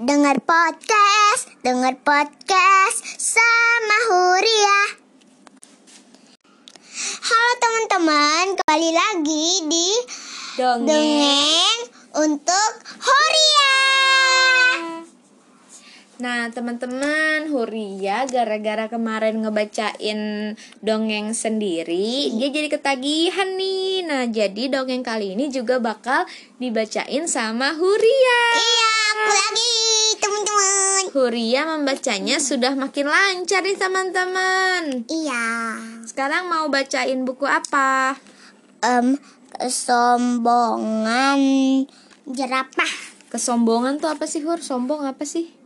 Dengar podcast, dengar podcast sama Huria. Halo teman-teman, kembali lagi di Dongeng untuk Huria. Nah, teman-teman, Huria gara-gara kemarin ngebacain dongeng sendiri, dia jadi ketagihan nih. Nah, jadi dongeng kali ini juga bakal dibacain sama Huria. Iya, aku lagi teman-teman. Huria membacanya sudah makin lancar nih, teman-teman. Iya. Sekarang mau bacain buku apa? Em, kesombongan jerapah. Kesombongan tuh apa sih, Hur? Sombong apa sih?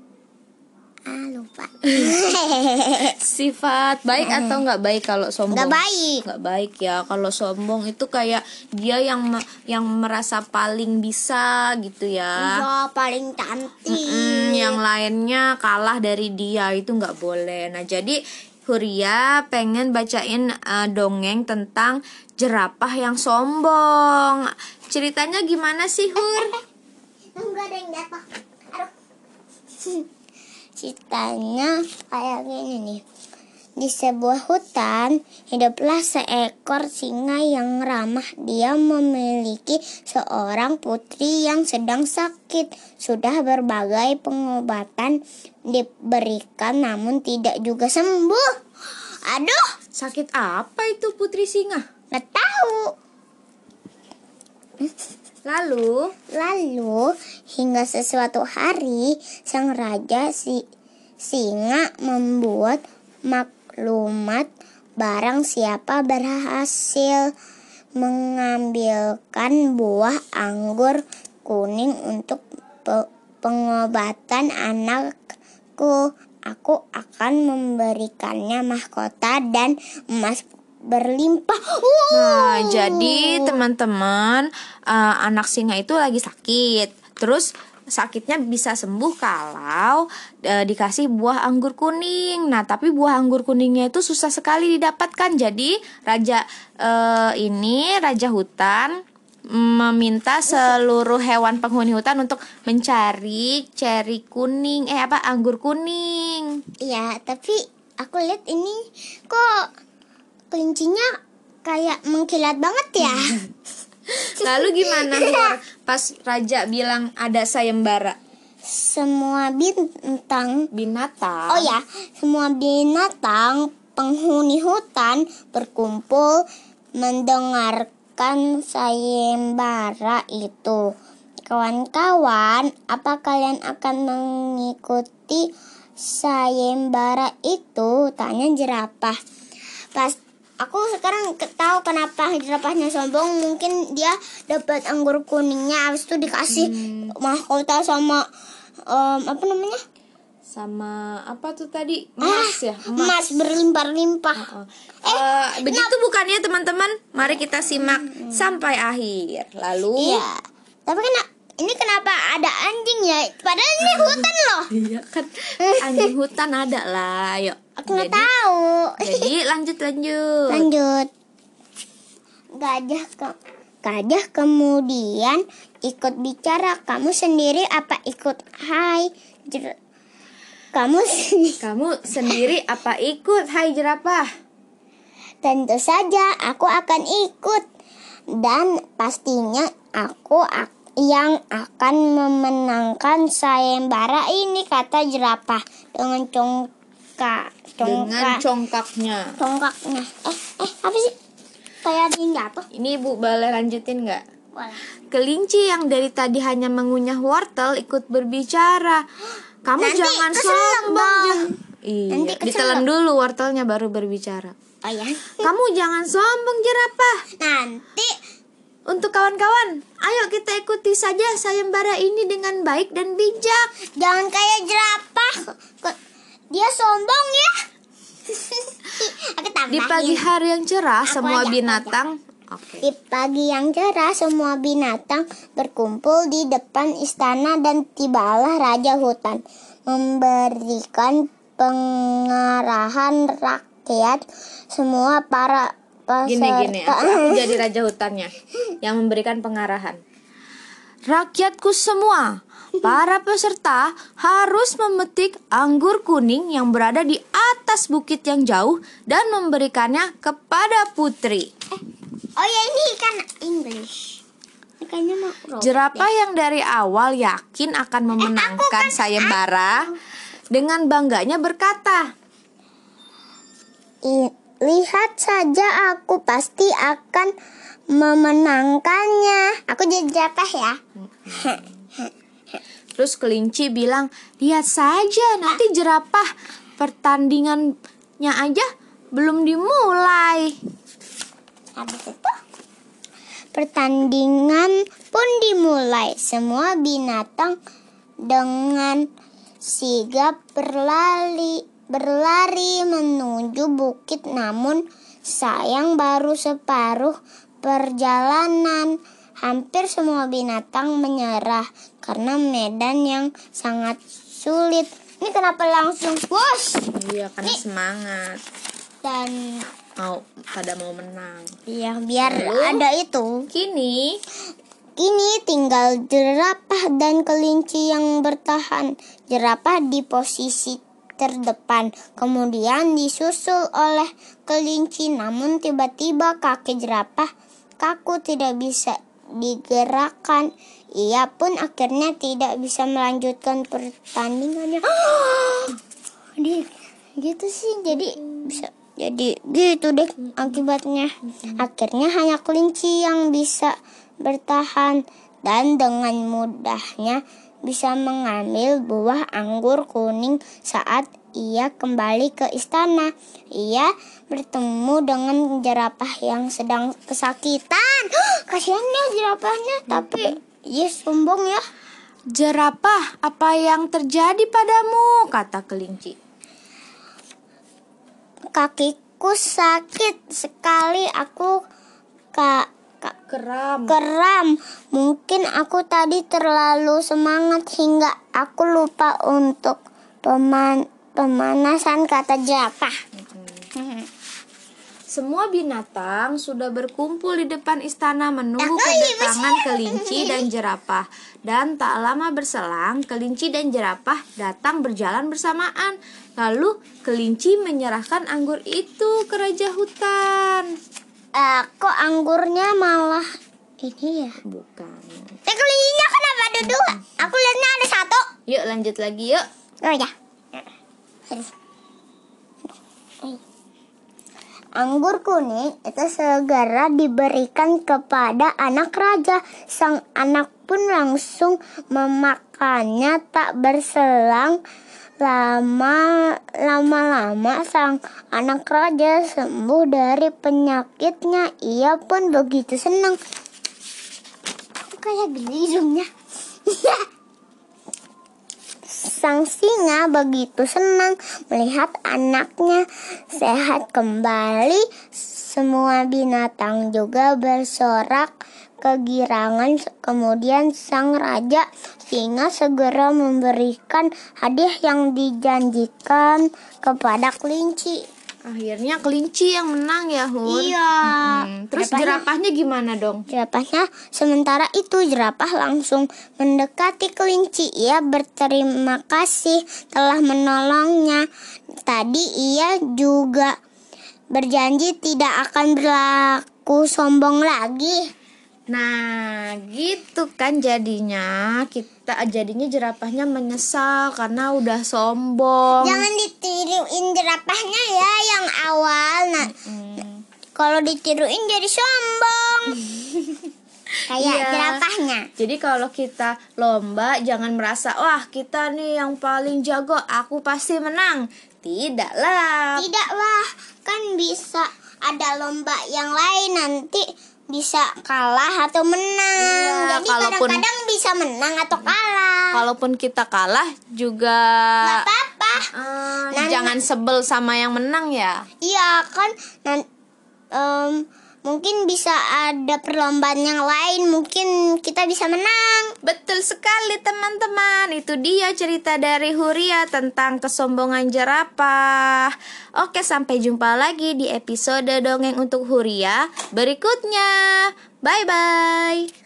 Ah, lupa. Sifat baik atau nggak baik kalau sombong? Gak baik. nggak baik ya kalau sombong itu kayak dia yang yang merasa paling bisa gitu ya Iya, paling cantik. Mm, yang lainnya kalah dari dia itu nggak boleh nah jadi Huria pengen bacain uh, dongeng tentang jerapah yang sombong ceritanya gimana sih Hur Enggak ada yang jatuh. Aduh. Ceritanya kayak gini nih. Di sebuah hutan, hiduplah seekor singa yang ramah. Dia memiliki seorang putri yang sedang sakit. Sudah berbagai pengobatan diberikan namun tidak juga sembuh. Aduh, sakit apa itu putri singa nggak tahu. lalu Lalu hingga sesuatu hari sang raja si singa membuat maklumat barang siapa berhasil mengambilkan buah anggur kuning untuk pe- pengobatan anakku aku akan memberikannya mahkota dan emas berlimpah. Nah, Wow. jadi teman-teman, eh, anak singa itu lagi sakit. Terus sakitnya bisa sembuh kalau eh, dikasih buah anggur kuning. Nah, tapi buah anggur kuningnya itu susah sekali didapatkan. Jadi raja eh, ini raja hutan meminta seluruh hewan penghuni hutan untuk mencari ceri kuning eh apa anggur kuning. Iya, tapi aku lihat ini kok kelincinya kayak mengkilat banget ya. Lalu gimana Hur? Pas raja bilang ada sayembara Semua bintang, binatang. oh ya, semua binatang penghuni hutan berkumpul mendengarkan sayembara itu. Kawan-kawan, apa kalian akan mengikuti sayembara itu? Tanya jerapah. Pas aku sekarang tahu kenapa jerapahnya sombong. Mungkin dia dapat anggur kuningnya, habis itu dikasih mahkota sama em, apa namanya? sama apa tuh tadi emas ya Ah, Emas berlimpah-limpah. Oh. Eh, begitu bukannya teman-teman mari kita simak sampai akhir lalu Iya. Tapi kena ini kenapa ada anjing ya? Padahal ini hutan loh. Iya kan anjing hutan ada lah yuk Aku nggak tahu. jadi lanjut lanjut Lanjut. Gajah ke Gajah kemudian ikut bicara. Kamu sendiri apa ikut? Hai. Jer- kamu sendiri. kamu sendiri apa ikut hai jerapah Tentu saja aku akan ikut. Dan pastinya aku ak- yang akan memenangkan sayembara ini kata jerapah dengan congkak dengan congkak congkaknya congkaknya. Eh eh apa sih? Kayak ada yang jatuh. ini bu boleh lanjutin nggak. Kelinci yang dari tadi hanya mengunyah wortel ikut berbicara. Kamu Nanti jangan sombong. Iya, Nanti ditelan dulu wortelnya baru berbicara. Oh ya. Kamu jangan sombong jerapah. Nanti Untuk kawan-kawan, ayo kita ikuti saja sayembara ini dengan baik dan bijak. jangan kayak jerapah. Dia sombong ya. aku tambahin. Di pagi hari yang cerah, Aku semua aja, binatang Oke. Di pagi yang cerah, semua binatang berkumpul di depan istana dan tibalah raja hutan memberikan pengarahan rakyat. Semua para peserta Gini gini, aku, aku jadi raja hutannya yang memberikan pengarahan. Rakyatku semua, para peserta harus memetik anggur kuning yang berada di atas bukit yang jauh dan memberikannya kepada putri. Oh ya ini kan English. Ini kayaknya mau robot Jerapah yang dari awal yakin akan memenangkan sayembara dengan bangganya berkata, lihat saja aku pasti akan memenangkannya. Aku jadi jerapah ya. Terus kelinci bilang, lihat saja nanti jerapah pertandingannya aja belum dimulai. Habis itu pertandingan pun dimulai. Semua binatang dengan sigap berlari berlari menuju bukit namun sayang baru separuh perjalanan hampir semua binatang menyerah karena medan yang sangat sulit. Ini kenapa langsung bos Iya, karena semangat. dan Mau pada mau menang. ya biar Lalu? ada itu. Kini Kini tinggal jerapah dan kelinci yang bertahan. Jerapah di posisi terdepan, kemudian disusul oleh kelinci. Namun tiba-tiba kaki jerapah kaku tidak bisa digerakkan. Ia pun akhirnya tidak bisa melanjutkan pertandingannya. Di gitu sih jadi bisa jadi gitu deh akibatnya akhirnya hanya kelinci yang bisa bertahan dan dengan mudahnya bisa mengambil buah anggur kuning saat ia kembali ke istana. Ia bertemu dengan jerapah yang sedang kesakitan. Kasihan ya jerapahnya, tapi ia sombong ya. jerapah, apa yang terjadi padamu? kata kelinci. Kakiku sakit sekali. Aku kak Keram. Keram, mungkin aku tadi terlalu semangat hingga aku lupa untuk peman pemanasan kata jerapah. Semua binatang sudah berkumpul di depan istana menunggu kedatangan kelinci dan jerapah. Dan tak lama berselang, kelinci dan jerapah datang berjalan bersamaan. Lalu kelinci menyerahkan anggur itu ke raja hutan. Eh, kok anggurnya malah ini ya? Bukan. Eh, kelincinya kenapa ada dua? Aku lihatnya ada satu. Yuk lanjut lagi yuk. Oh ya. Anggur kuning itu segera diberikan kepada anak raja. Sang anak pun langsung memakannya tak berselang lama lama-lama sang anak raja sembuh dari penyakitnya. Ia pun begitu senang. Kayak gini hidungnya? Sang singa begitu senang melihat anaknya sehat kembali. Semua binatang juga bersorak kegirangan. Kemudian sang raja singa segera memberikan hadiah yang dijanjikan kepada kelinci. Akhirnya kelinci yang menang ya Hun. Iya. Hmm, Terus Jerapahnya- jerapahnya gimana dong? Jerapahnya sementara itu jerapah langsung mendekati kelinci. Ia berterima kasih telah menolongnya. Tadi ia juga berjanji tidak akan berlaku sombong lagi. Nah, gitu kan jadinya kita jadinya jerapahnya menyesal karena udah sombong. Jangan ditiruin jerapahnya ya yang awal. Nah, kalau ditiruin jadi sombong. Kayak Iya. jerapahnya. Jadi kalau kita lomba jangan merasa wah kita nih yang paling jago, aku pasti menang. Tidaklah. Tidaklah, kan bisa ada lomba yang lain nanti bisa kalah atau menang. Iya, Jadi kadang-kadang bisa menang atau kalah. Kalaupun kita kalah juga Gak apa-apa. eh, Nan- jangan sebel sama yang menang ya. Iya kan, nan, em, mungkin bisa ada perlombaan yang lain. Mungkin kita bisa menang. Betul sekali teman-teman. Itu dia cerita dari Huria tentang kesombongan jerapah Oke sampai jumpa lagi di episode Dongeng untuk Huria berikutnya. Bye-bye